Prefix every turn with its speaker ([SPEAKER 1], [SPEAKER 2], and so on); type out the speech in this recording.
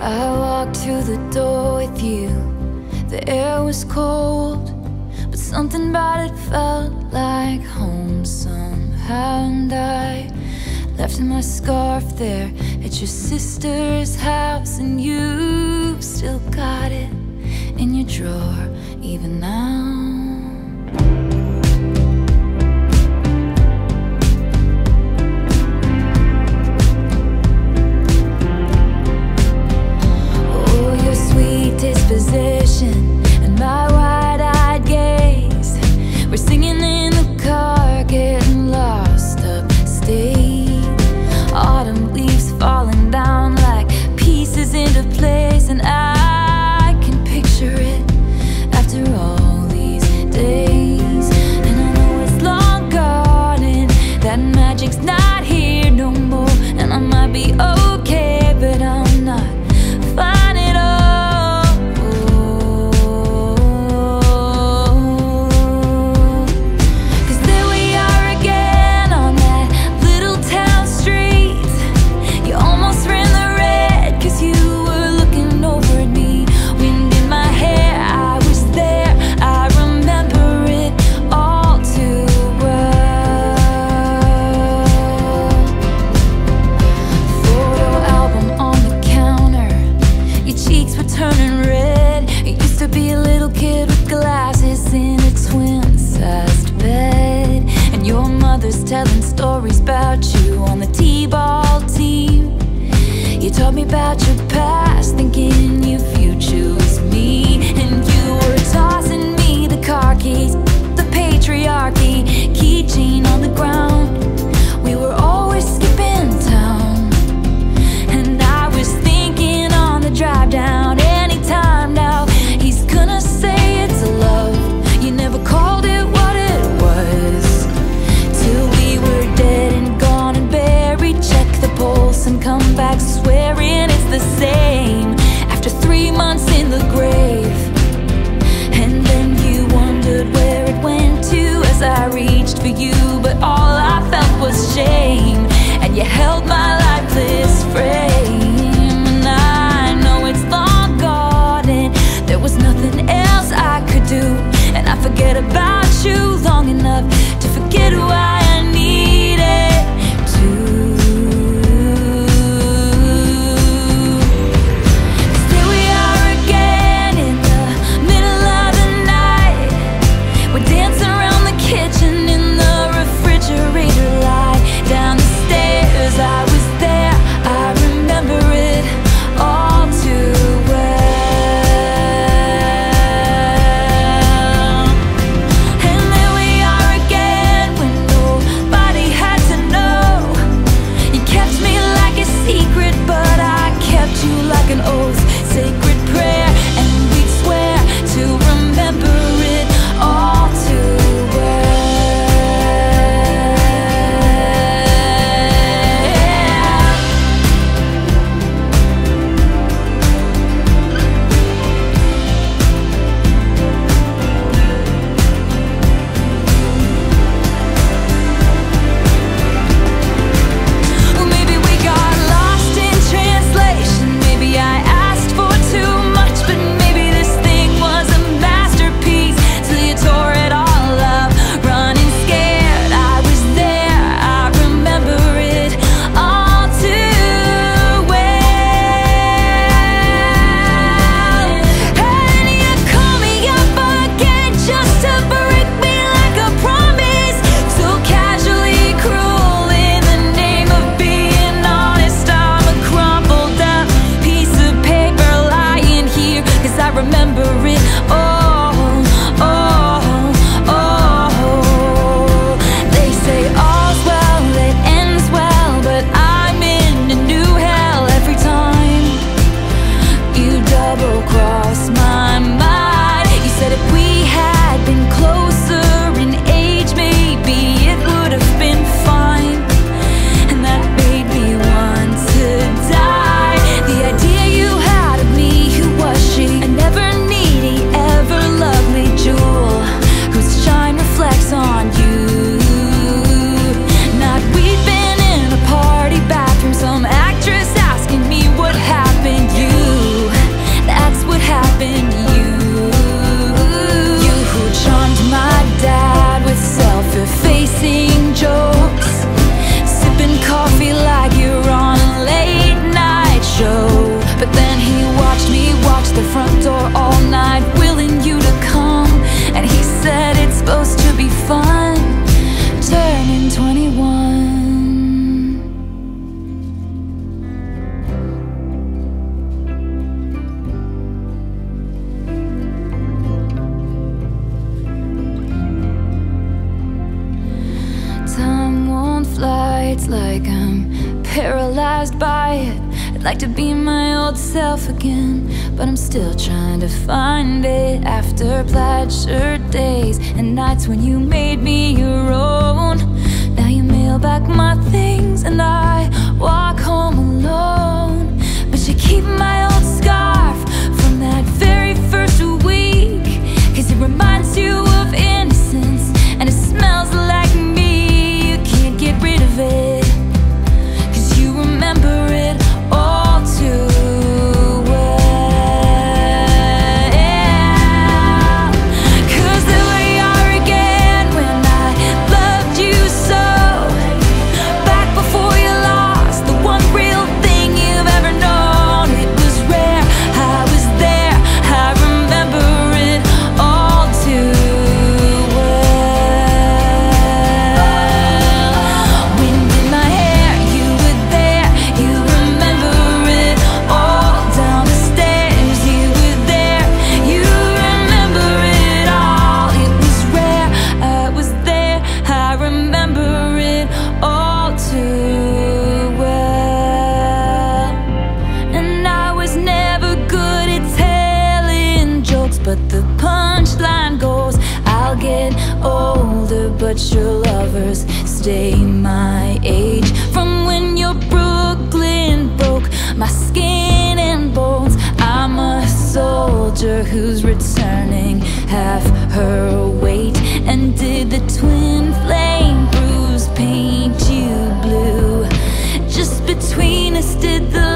[SPEAKER 1] I walked to the door with you. The air was cold, but something about it felt like home somehow. And I left my scarf there at your sister's house, and you still got it in your drawer even now. makes no be a little kid with glasses in a twin-sized bed. And your mother's telling stories about you on the t-ball team. You taught me about your past, thinking you By it. I'd like to be my old self again, but I'm still trying to find it after plaid shirt days and nights when you made me your own. Now you mail back my things and I walk home alone, but you keep my old scarf your lovers stay my age. From when your Brooklyn broke my skin and bones, I'm a soldier who's returning half her weight. And did the twin flame bruise paint you blue? Just between us, did the